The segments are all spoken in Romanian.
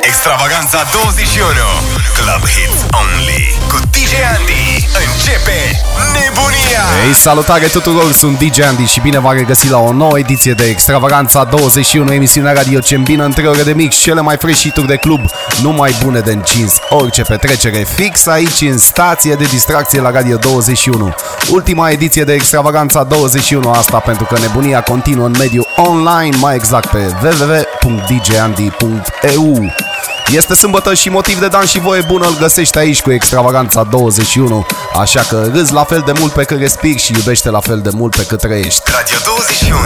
Extravaganța 21 Club Hits Only Cu DJ Andy Începe nebunia Ei, salutare tuturor, sunt DJ Andy și bine v-am regăsit la o nouă ediție de Extravaganța 21, emisiunea radio ce îmbină între ore de mix cele mai freșituri de club, numai bune de încins, orice petrecere fix aici în stație de distracție la Radio 21. Ultima ediție de Extravaganța 21, asta pentru că nebunia continuă în mediul online, mai exact pe www.djandy.eu. Este sâmbătă și motiv de dan și voie bună îl găsești aici cu Extravaganța 21, așa că râzi la fel de mult pe cât respiri și iubește la fel de mult pe cât trăiești. Radio 21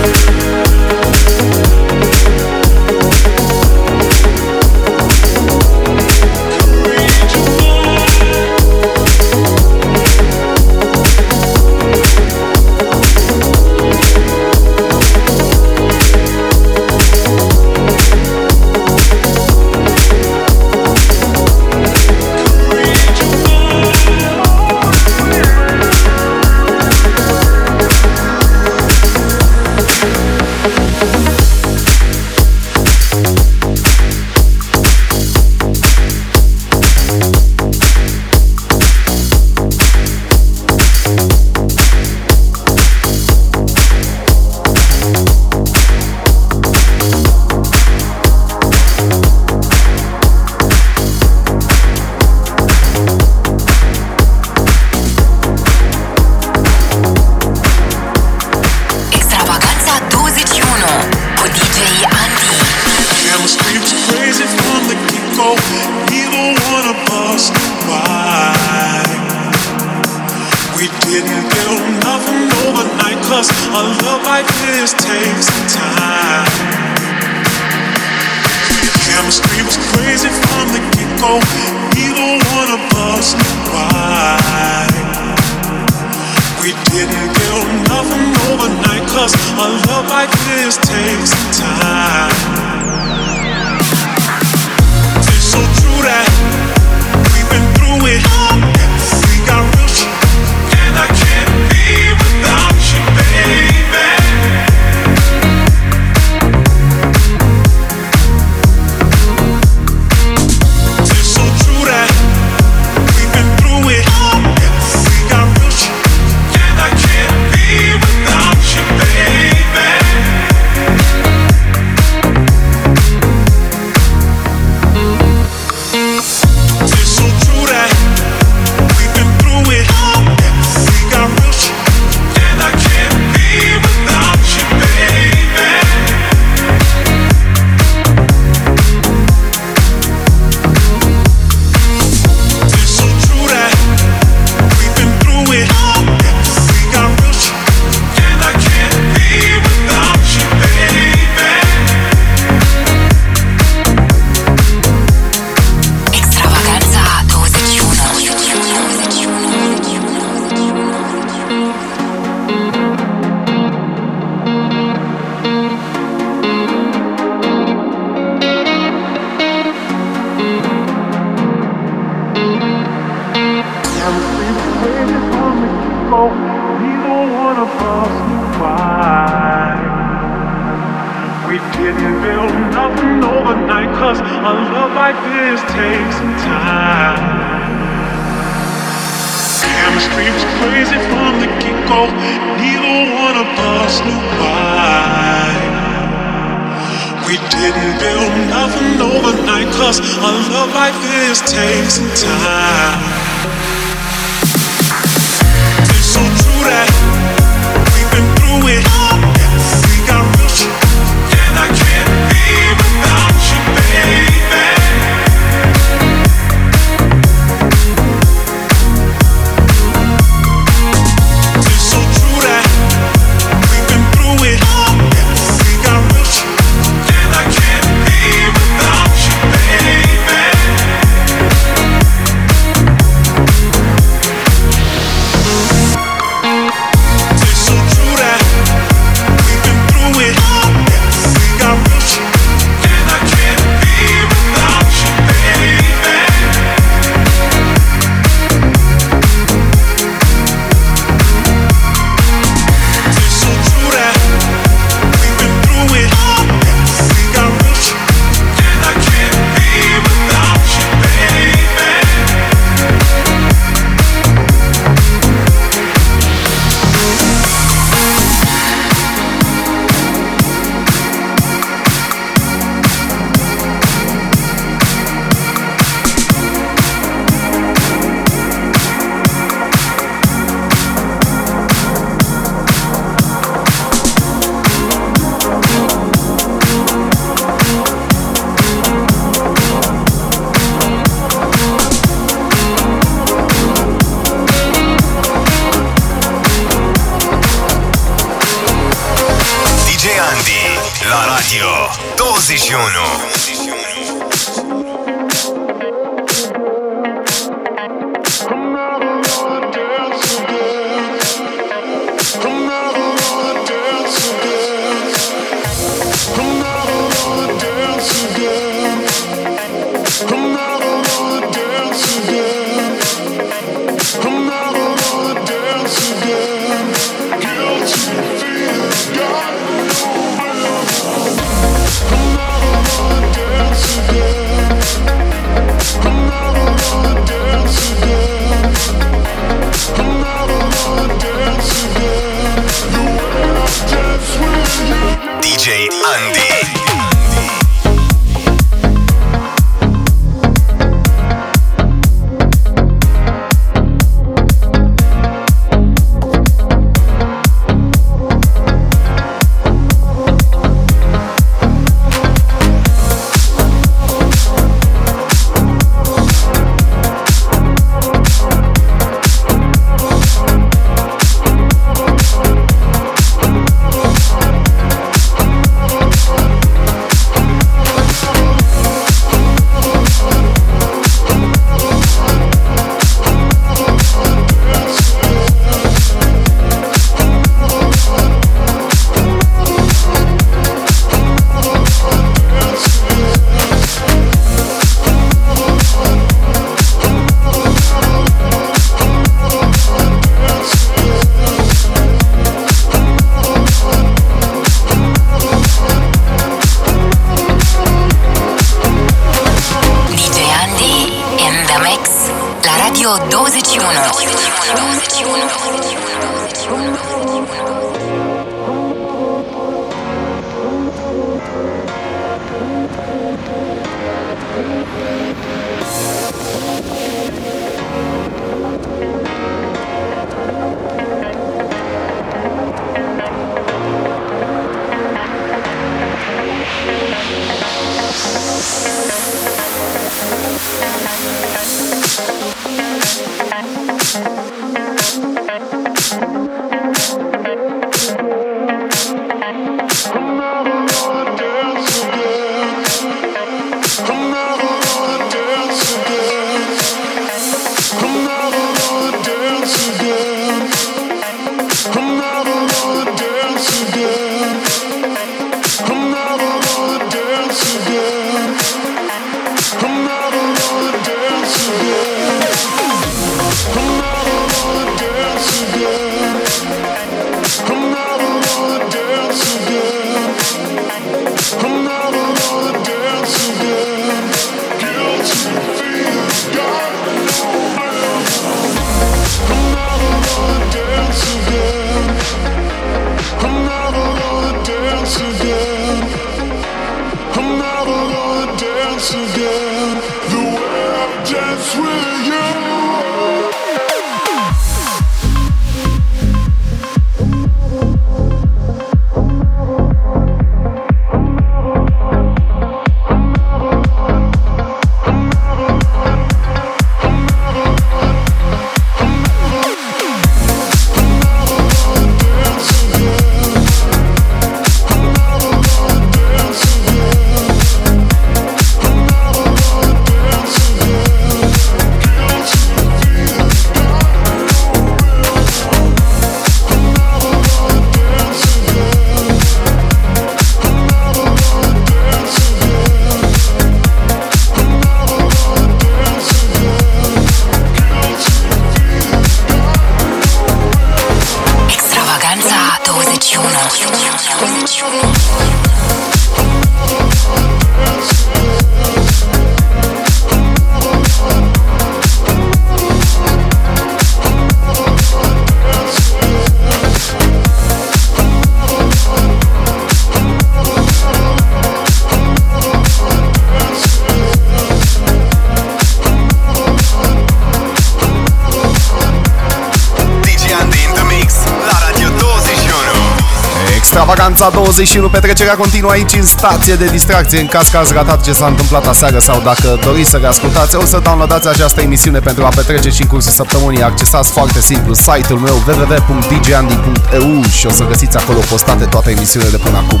Extravaganța 21, petrecerea continuă aici în stație de distracție În caz că ați ratat ce s-a întâmplat aseară sau dacă doriți să reascultați O să downloadați această emisiune pentru a petrece și în cursul săptămânii. Accesați foarte simplu site-ul meu www.djandy.eu Și o să găsiți acolo postate toate emisiunile de până acum.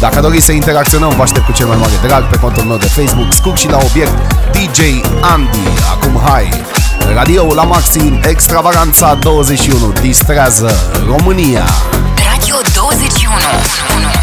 Dacă doriți să interacționăm, vă aștept cu cel mai mare drag pe contul meu de Facebook Scurt și la obiect DJ Andy. Acum hai! Radio la maxim, extravaganța 21, distrează România Radio 21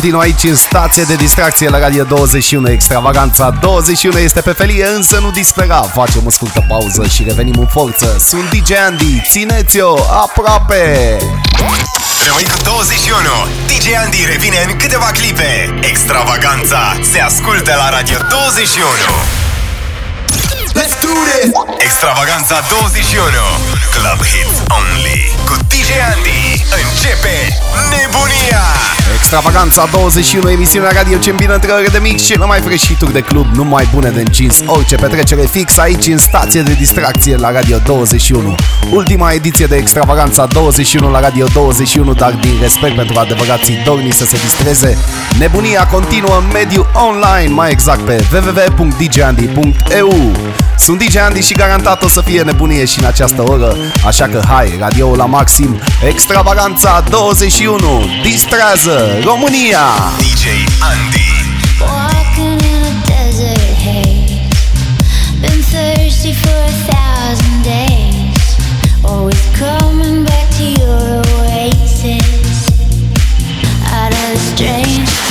continuă aici în stație de distracție la Radio 21 Extravaganța 21 este pe felie, însă nu dispera Facem o scurtă pauză și revenim în forță Sunt DJ Andy, țineți-o aproape! Rămâi cu 21. DJ Andy revine în câteva clipe. Extravaganța se ascultă la Radio 21. Let's do this! Extravaganța 21 Club Hits Only Cu DJ Andy Începe nebunia Extravaganța 21, emisiunea radio ce îmbină între ore de mix și mai freșituri de club, numai bune de încins, orice petrecere fix aici în stație de distracție la Radio 21. Ultima ediție de Extravaganța 21 la Radio 21, dar din respect pentru adevărații dorni să se distreze, nebunia continuă în mediul online, mai exact pe www.djandy.eu. Sunt DJ Andy și garantat o să fie nebunie și în această oră, așa că hai, radio la maxim, Extravaganța 21, distrează România! DJ Andy Walking in a desert haze. Been thirsty for a thousand days. Always coming back to your oasis. Out of strange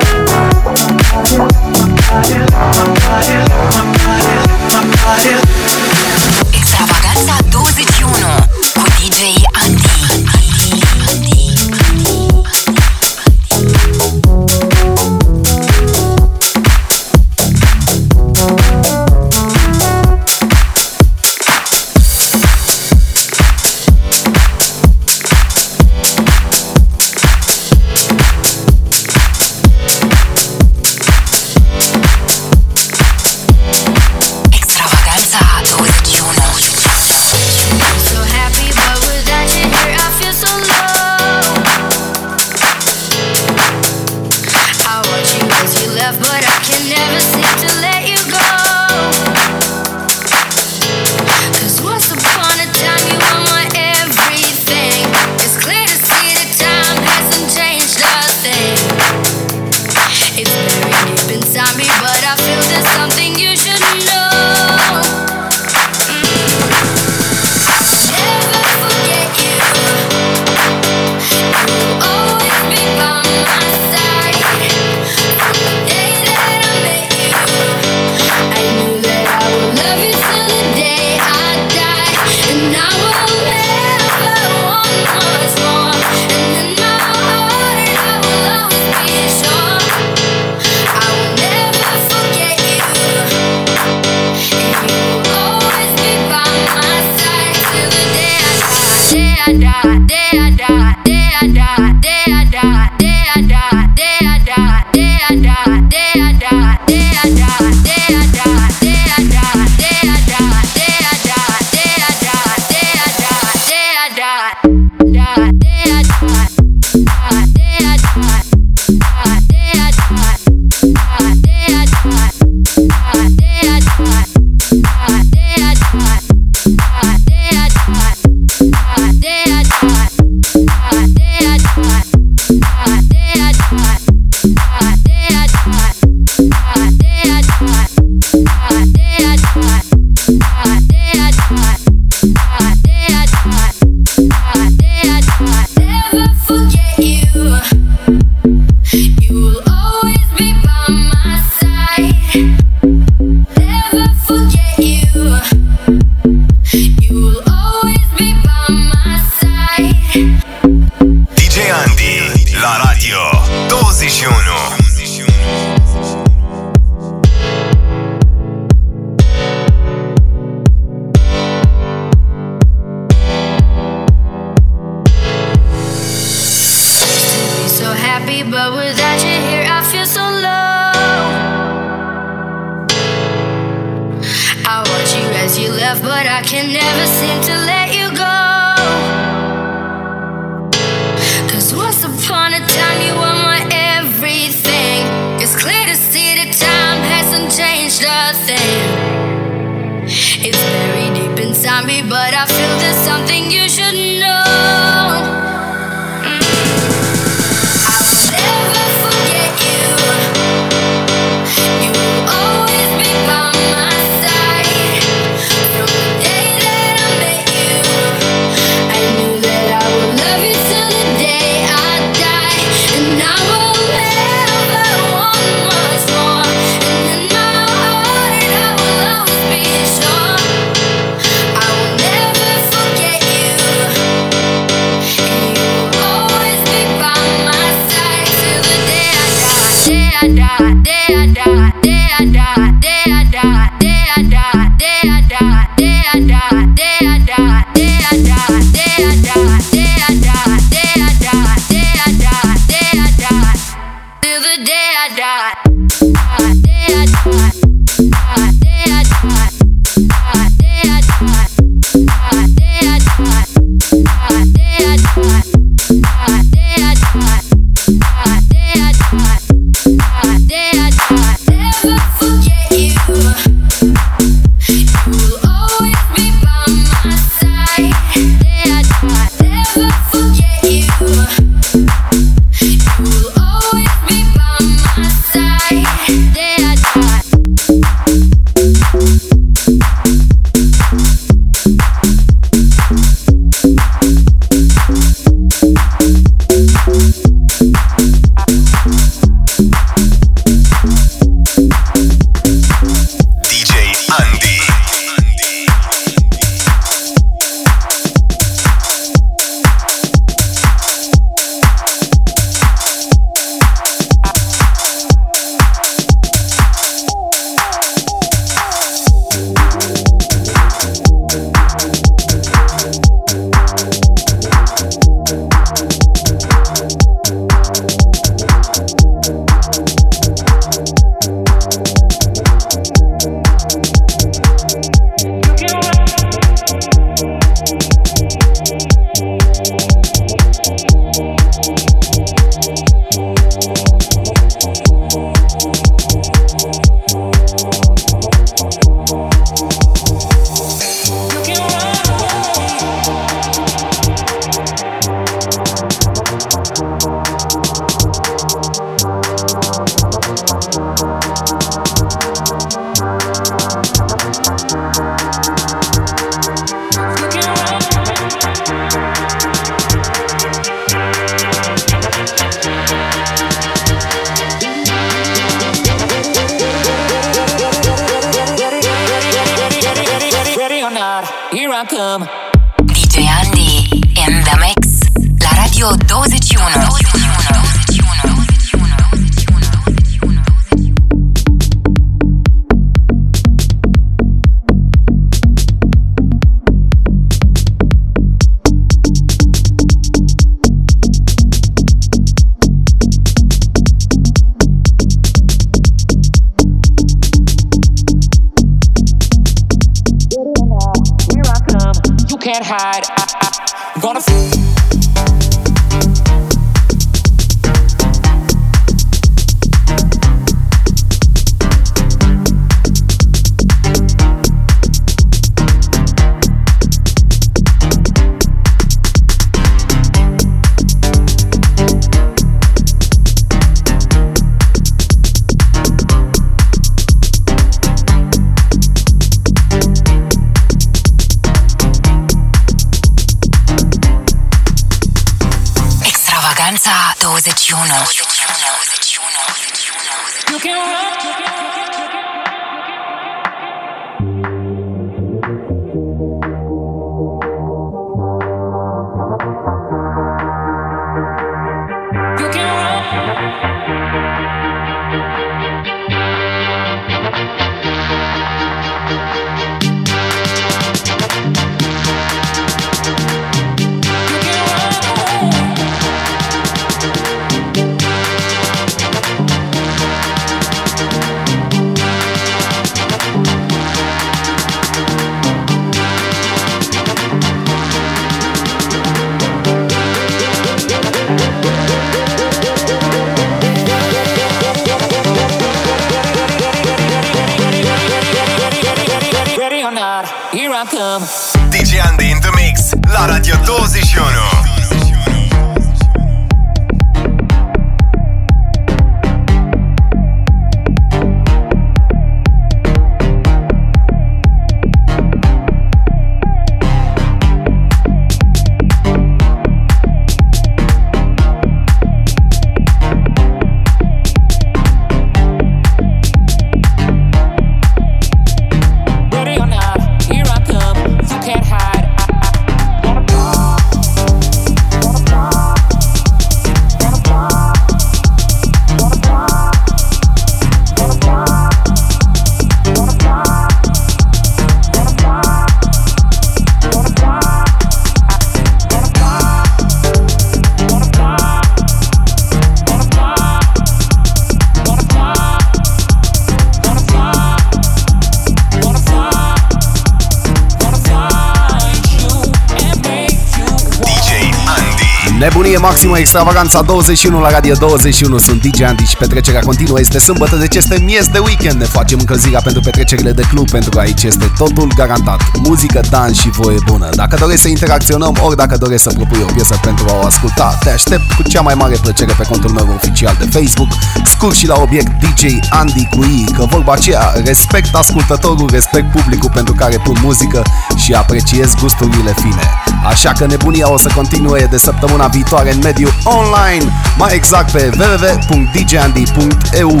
Nebunie maximă, extravaganța 21 la Radio 21 Sunt DJ Andy și petrecerea continuă. Este sâmbătă, deci este miez de weekend. Ne facem încălzirea pentru petrecerile de club Pentru că aici este totul garantat. Muzică, dans și voie bună. Dacă dorești să interacționăm, ori dacă dorești să propui o piesă pentru a o asculta Te aștept cu cea mai mare plăcere pe contul meu oficial de Facebook Scurt și la obiect DJ Andy cu I Că vorba aceea, respect ascultătorul, respect publicul pentru care pun muzică Și apreciez gusturile fine. Așa că nebunia o să continue de săptămâna viitoare în mediul online, mai exact pe www.djandy.eu.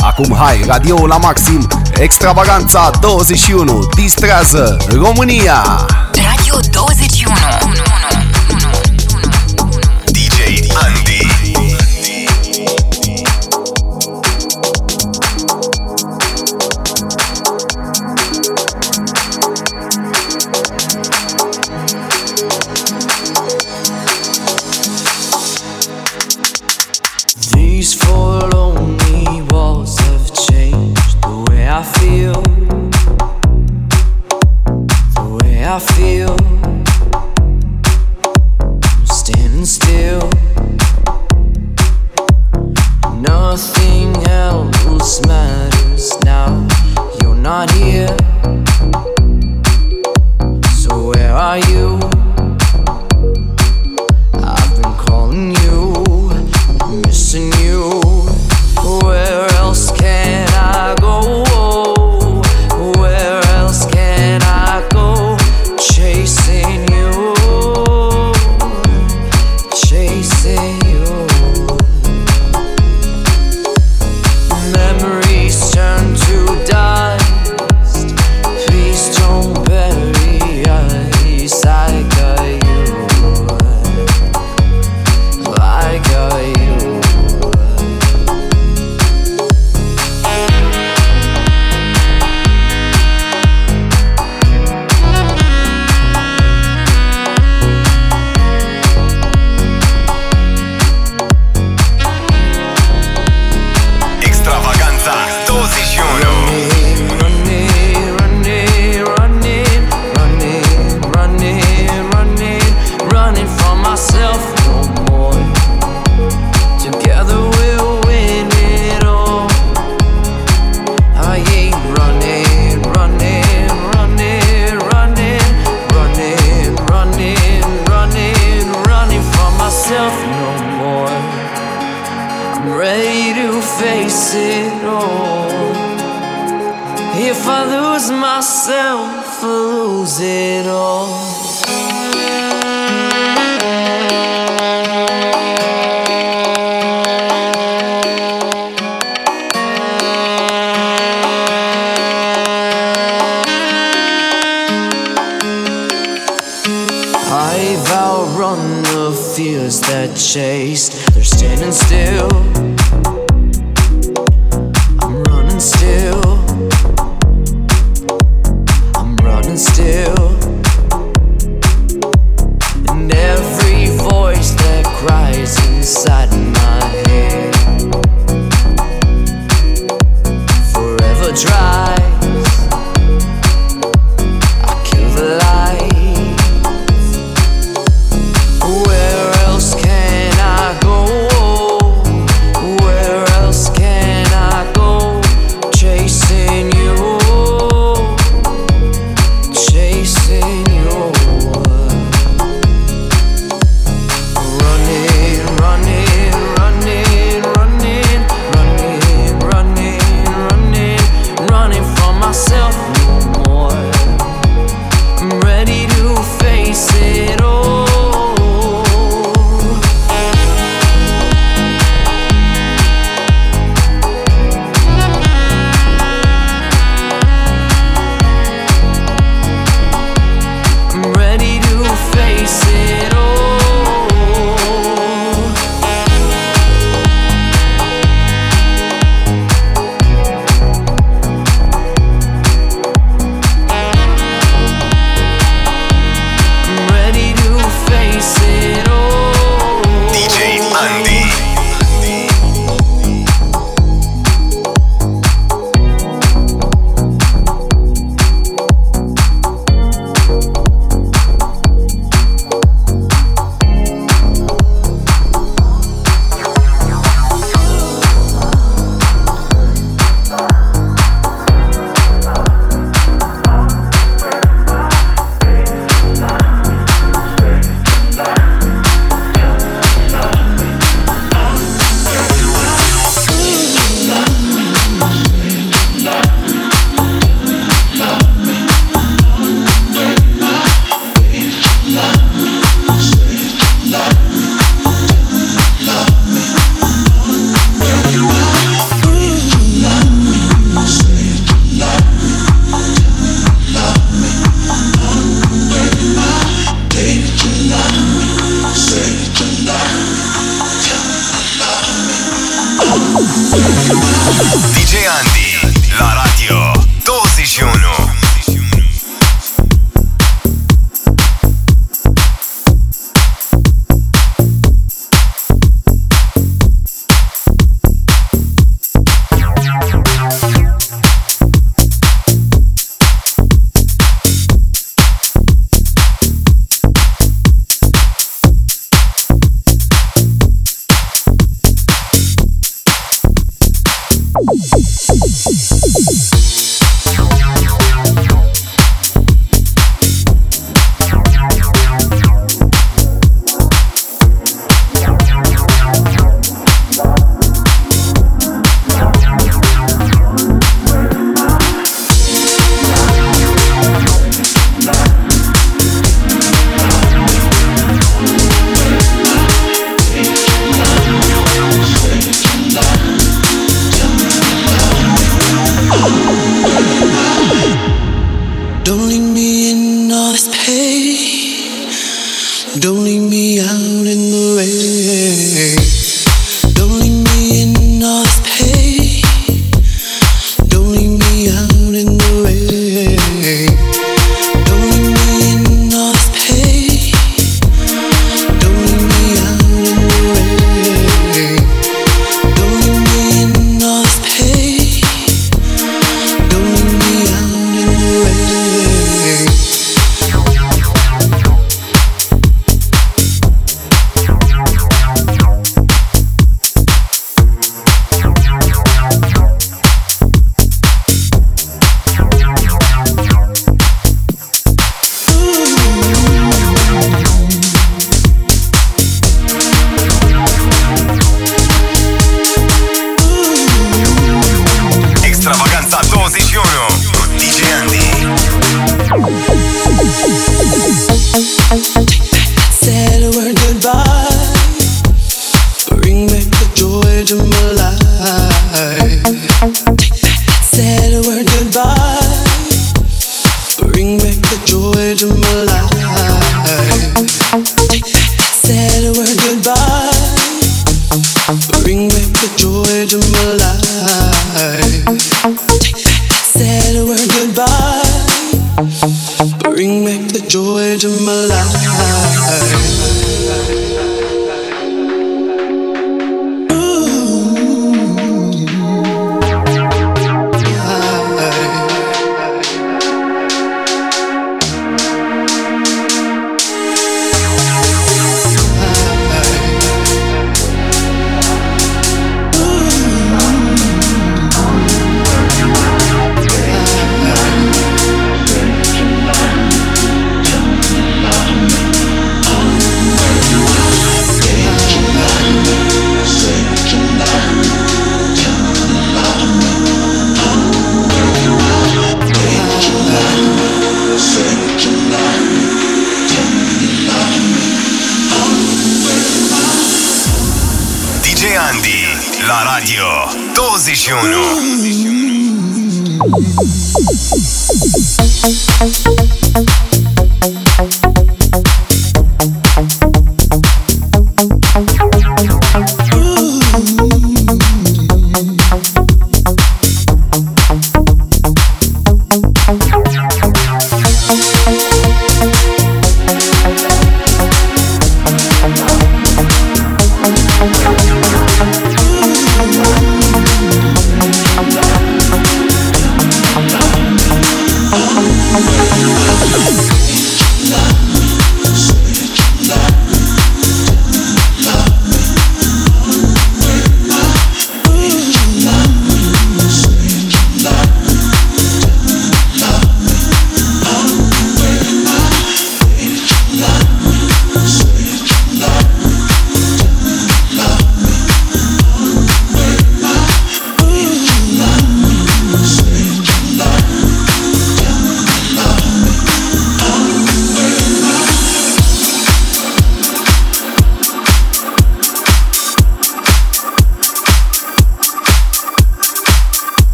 Acum hai, radio la maxim, extravaganța 21, distrează România! Radio 21.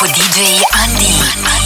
Cu DJ Andy.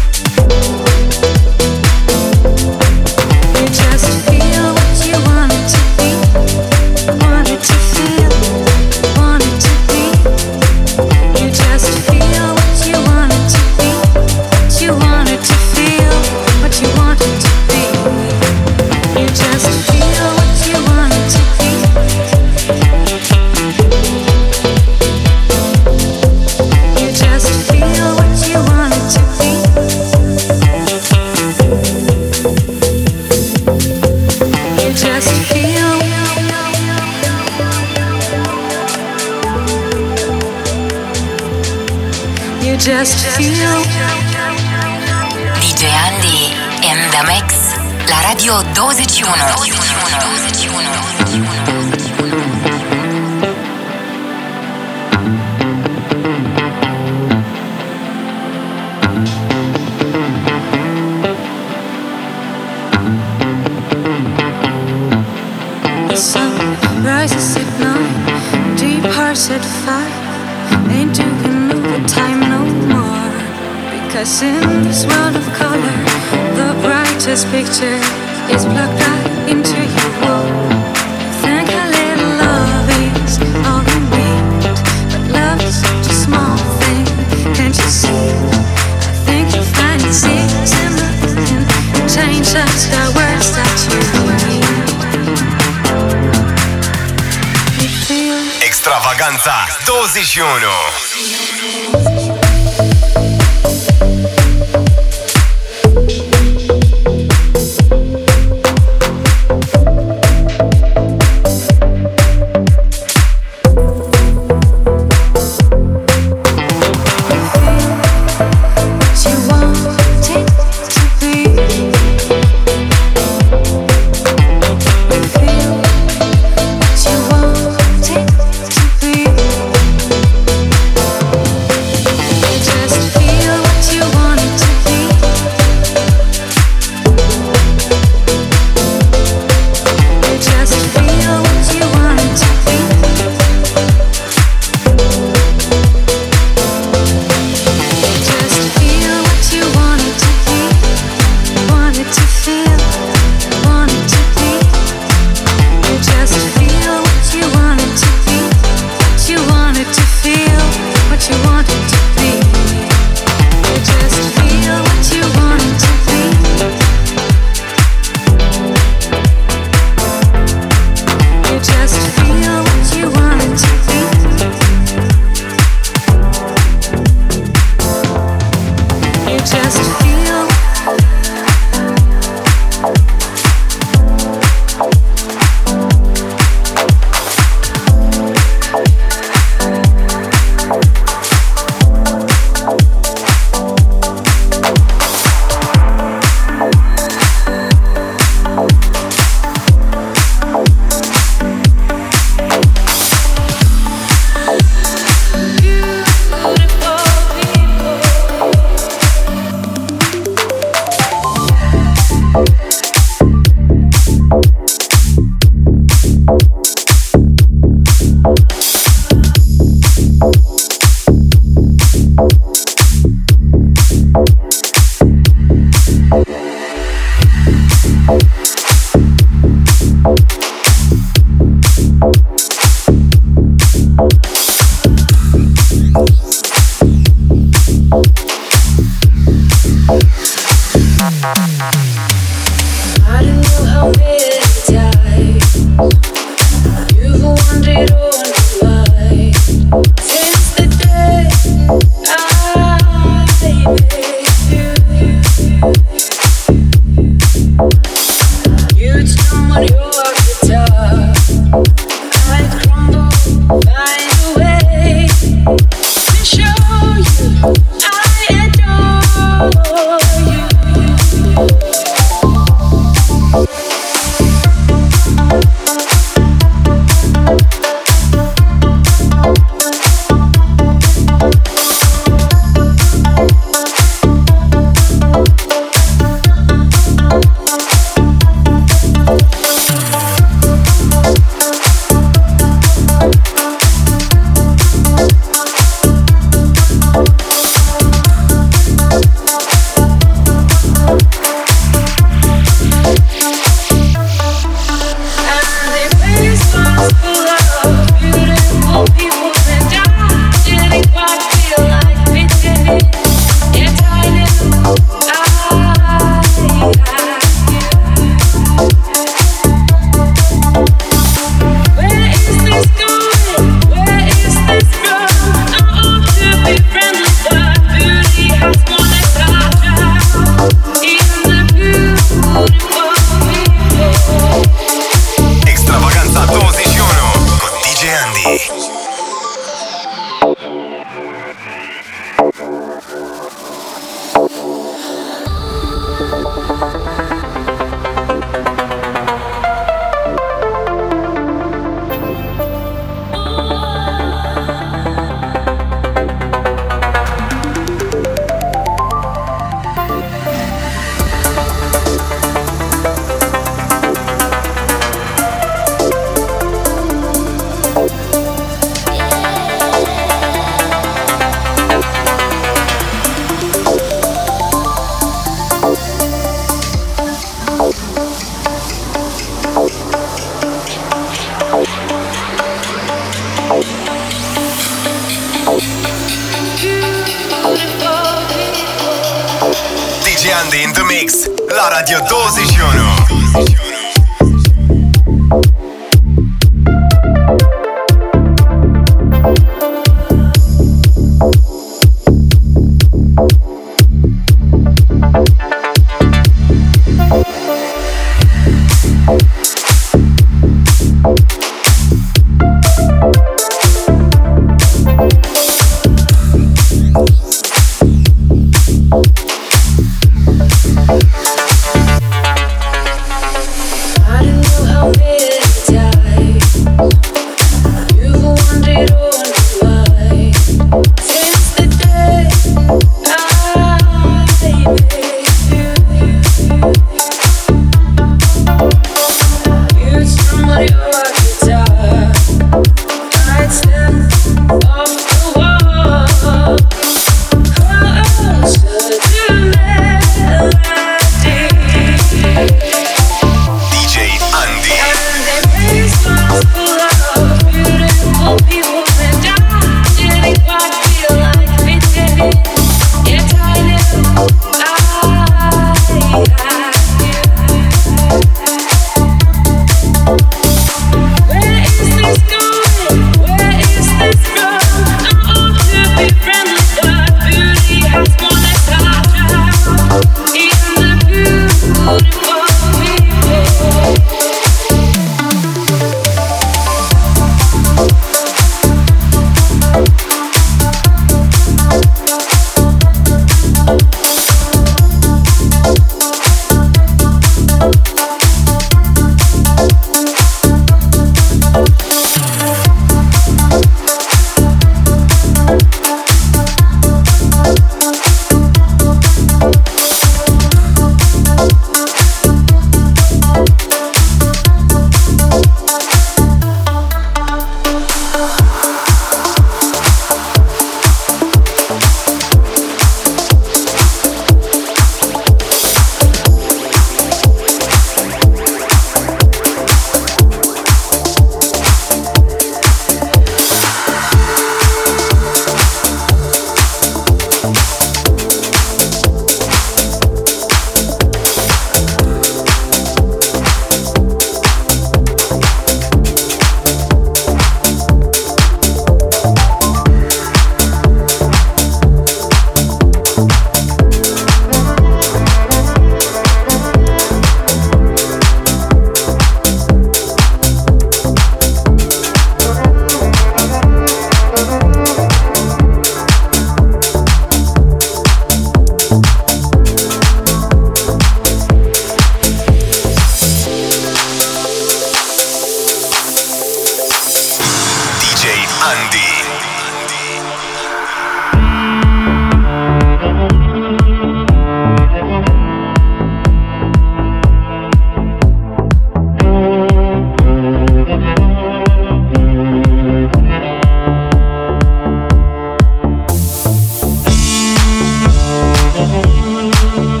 Thank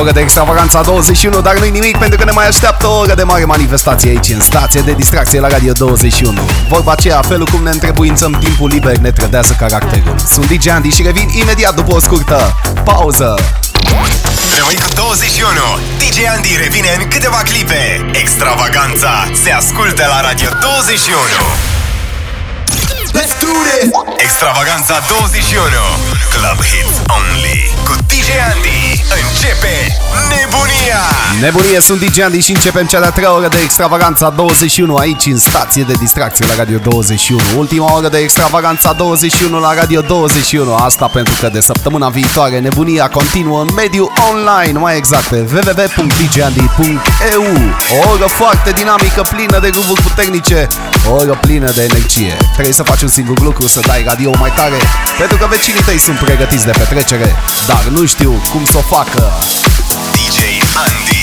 oră de extravaganța 21, dar nu-i nimic pentru că ne mai așteaptă o oră de mare manifestație aici în stație de distracție la Radio 21. Vorba aceea, felul cum ne întrebuințăm timpul liber ne trădează caracterul. Sunt DJ Andy și revin imediat după o scurtă pauză. Rămâi cu 21. DJ Andy revine în câteva clipe. Extravaganța se ascultă la Radio 21. Let's do this! Extravaganța 21 Club Hits Only Cu DJ Andy Începe nebunia Nebunie, sunt DJ Andy și începem cea de-a treia oră de extravaganța 21 aici în stație de distracție la Radio 21. Ultima oră de extravaganța 21 la Radio 21. Asta pentru că de săptămâna viitoare nebunia continuă în mediul online, mai exact pe www.djandy.eu. O oră foarte dinamică, plină de gruvuri puternice, o oră plină de energie. Trebuie să faci un singur lucru, să dai radio mai tare, pentru că vecinii tăi sunt pregătiți de petrecere, dar nu știu cum să o facă. DJ Andy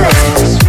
lyrics.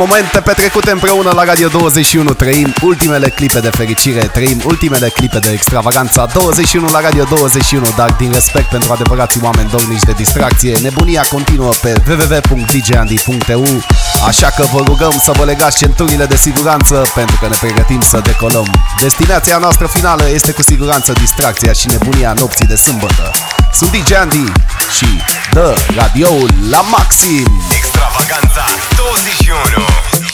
Momente petrecute împreună la Radio 21 Trăim ultimele clipe de fericire Trăim ultimele clipe de extravaganța 21 la Radio 21 Dar din respect pentru adevărații oameni dornici de distracție Nebunia continuă pe www.djandy.eu Așa că vă rugăm să vă legați centurile de siguranță Pentru că ne pregătim să decolăm. Destinația noastră finală este cu siguranță distracția și nebunia nopții de sâmbătă. Sunt DJ Andy și dă radioul la maxim extravaganza 2 di 1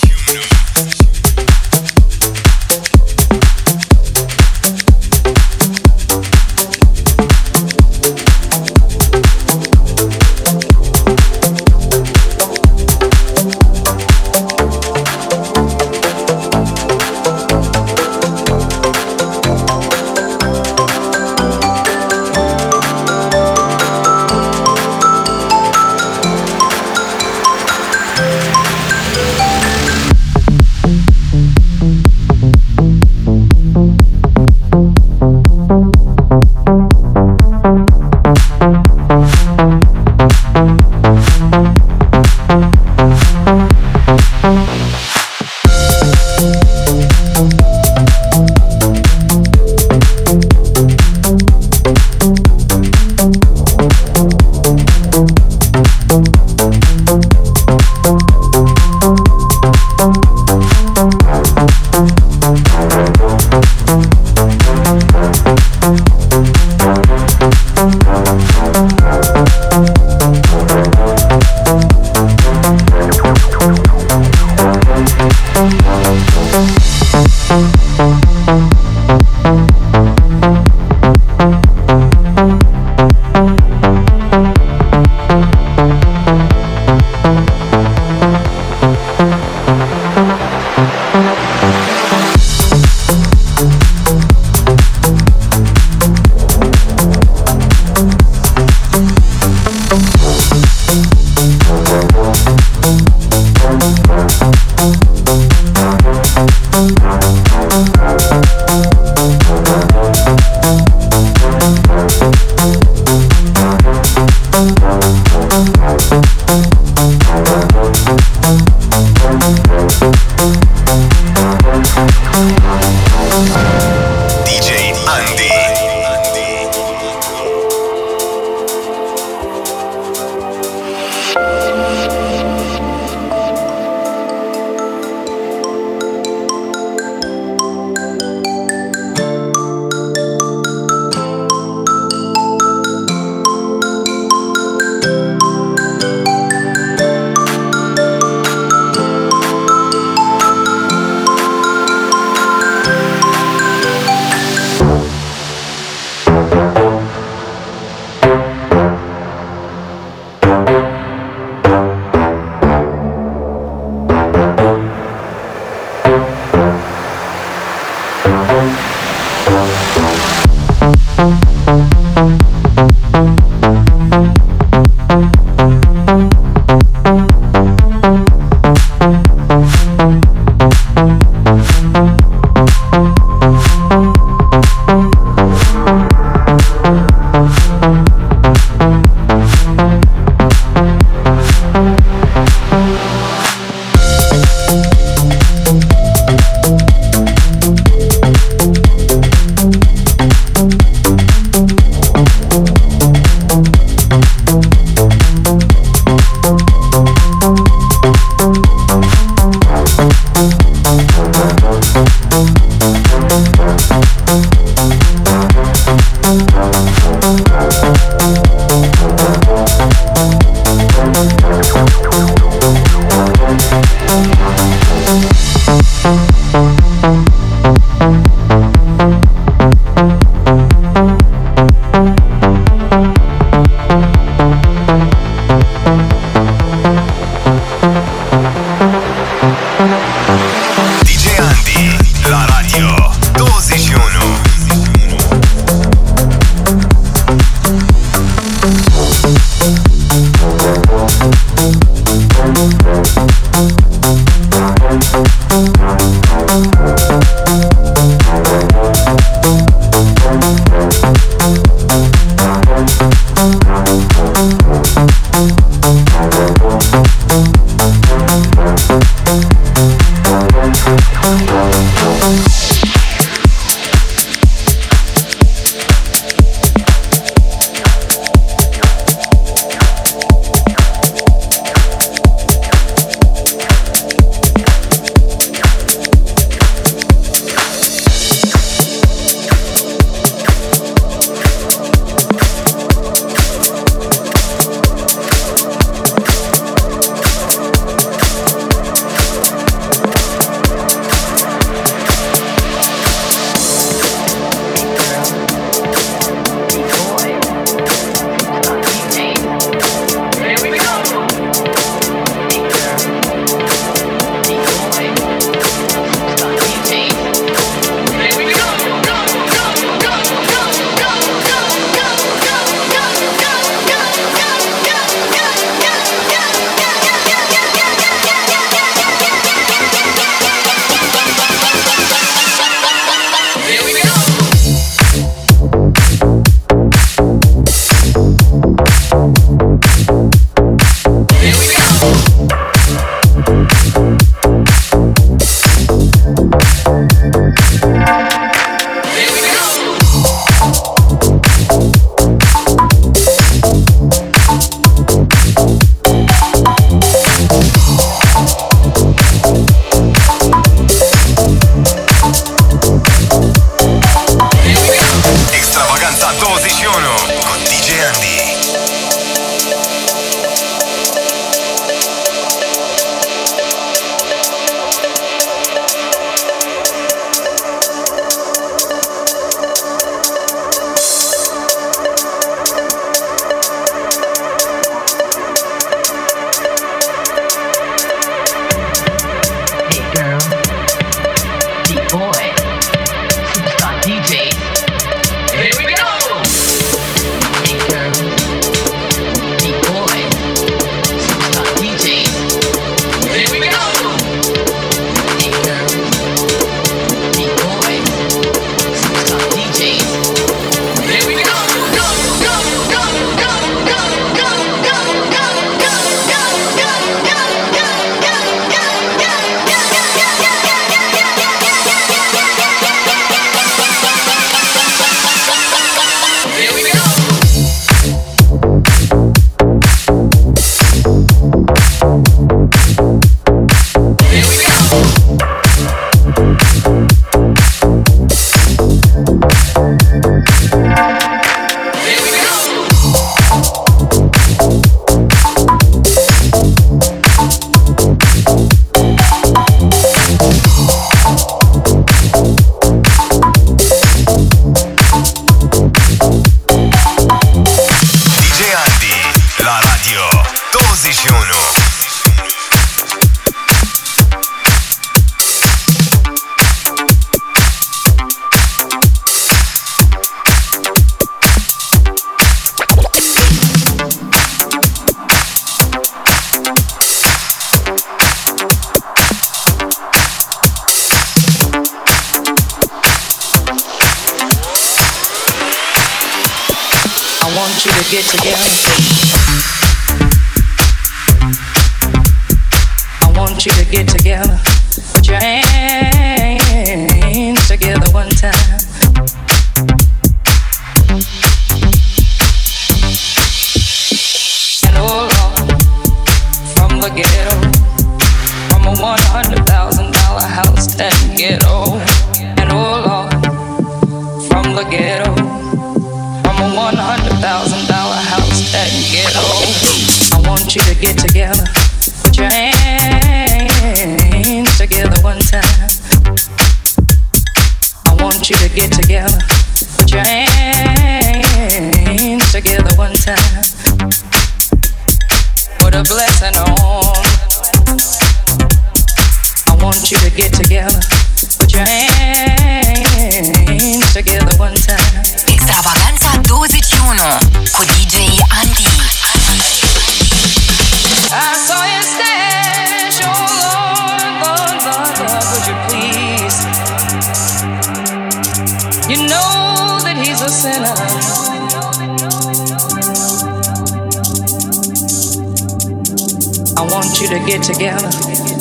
I want you to get together,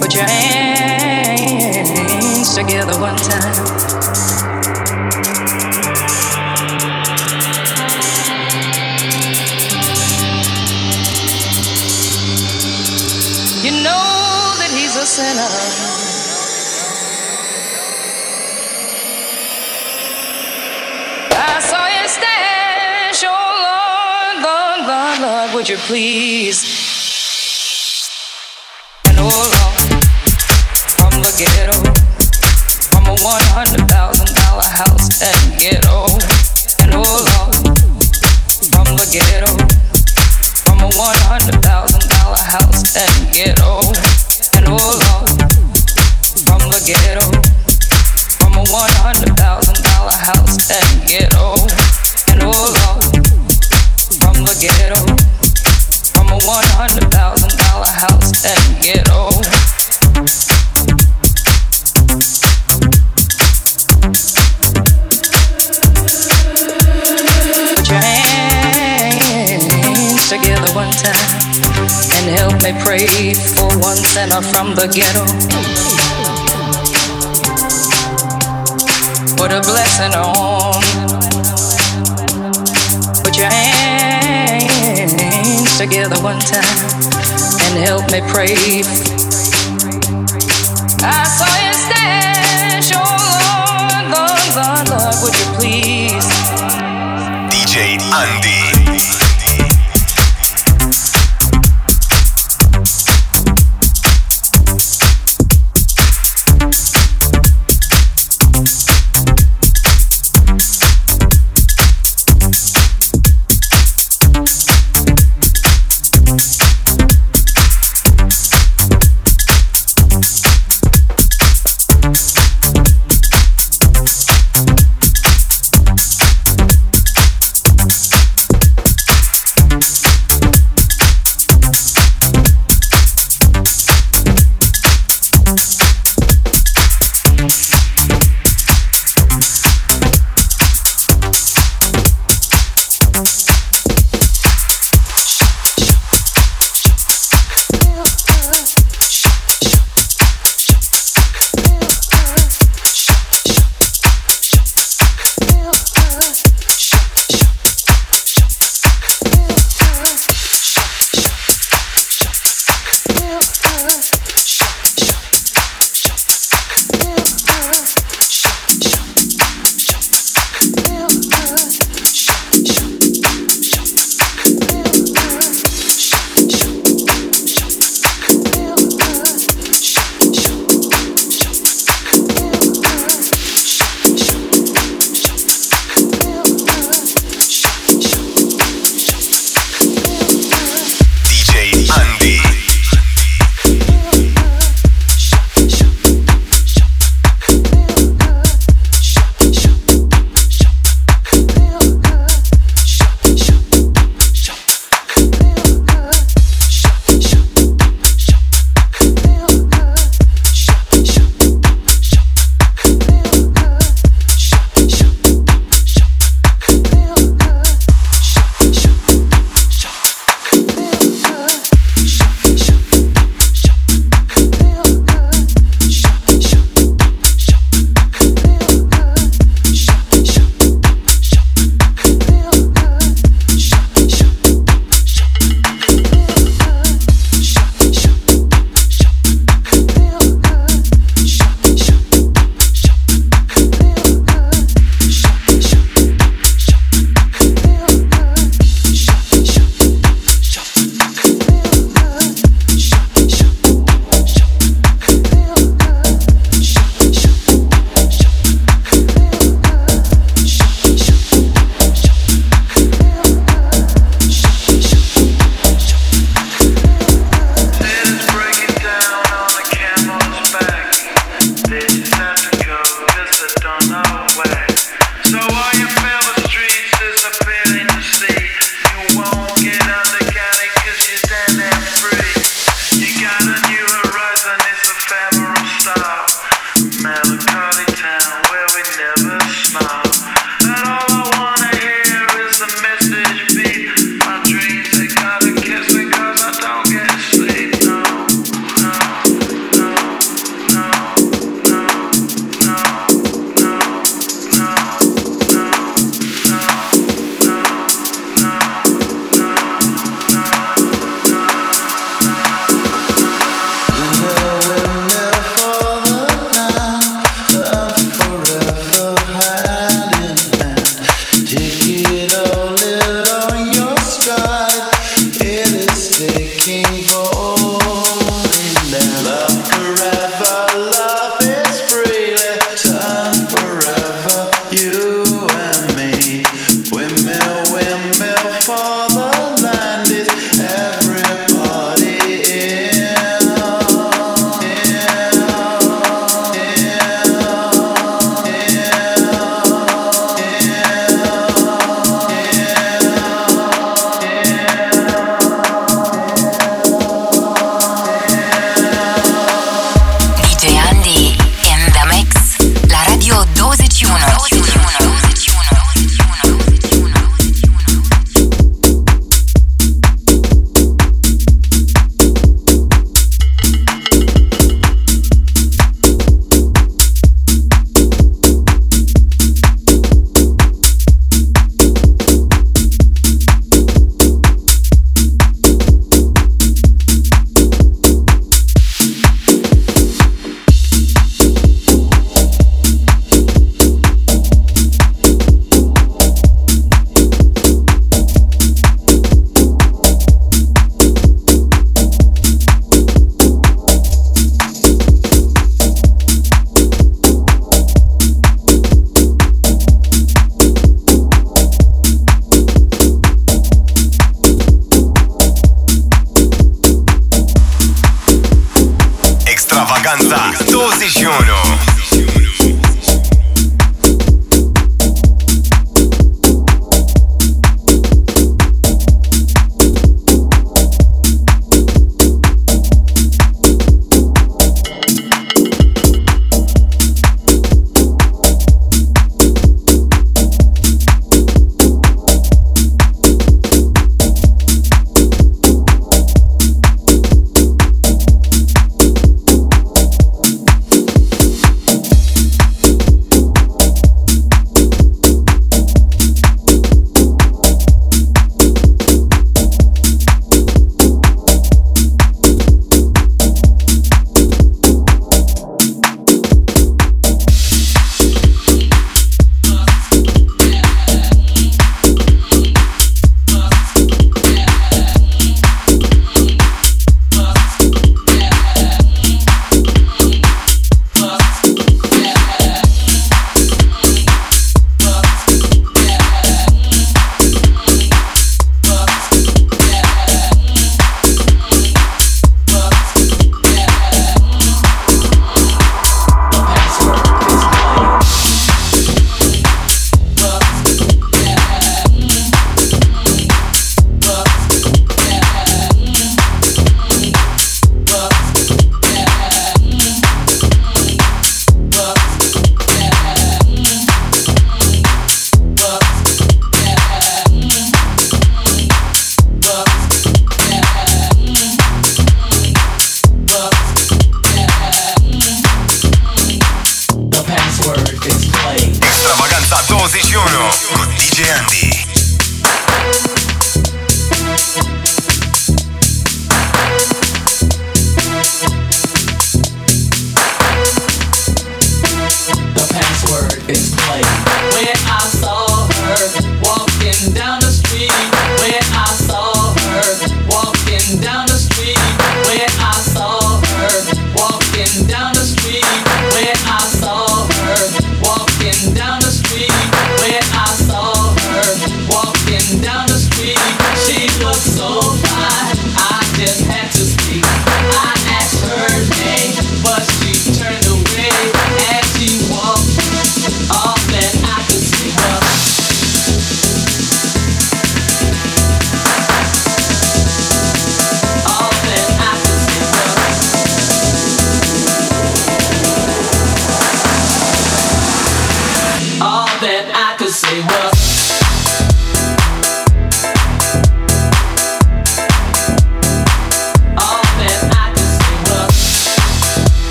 put your hands together one time. You know that he's a sinner. would you please from the ghetto. Put a blessing on. Put your hands together one time and help me pray. I saw you.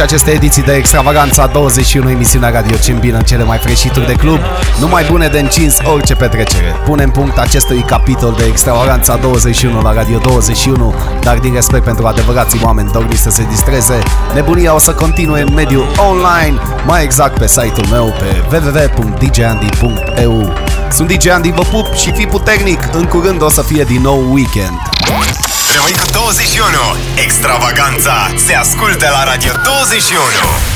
Și aceste ediții de Extravaganța 21, emisiunea Radio Cimbina în cele mai freșituri de club, numai bune de încins orice petrecere. Punem punct acestui capitol de Extravaganța 21 la Radio 21, dar din respect pentru adevărații oameni dorniți să se distreze, nebunia o să continue în mediul online, mai exact pe site-ul meu pe www.djandy.eu. Sunt DJ Andy, vă pup și fi puternic, în curând o să fie din nou weekend. Rămâi cu 21. Extravaganța se ascultă la Radio 21.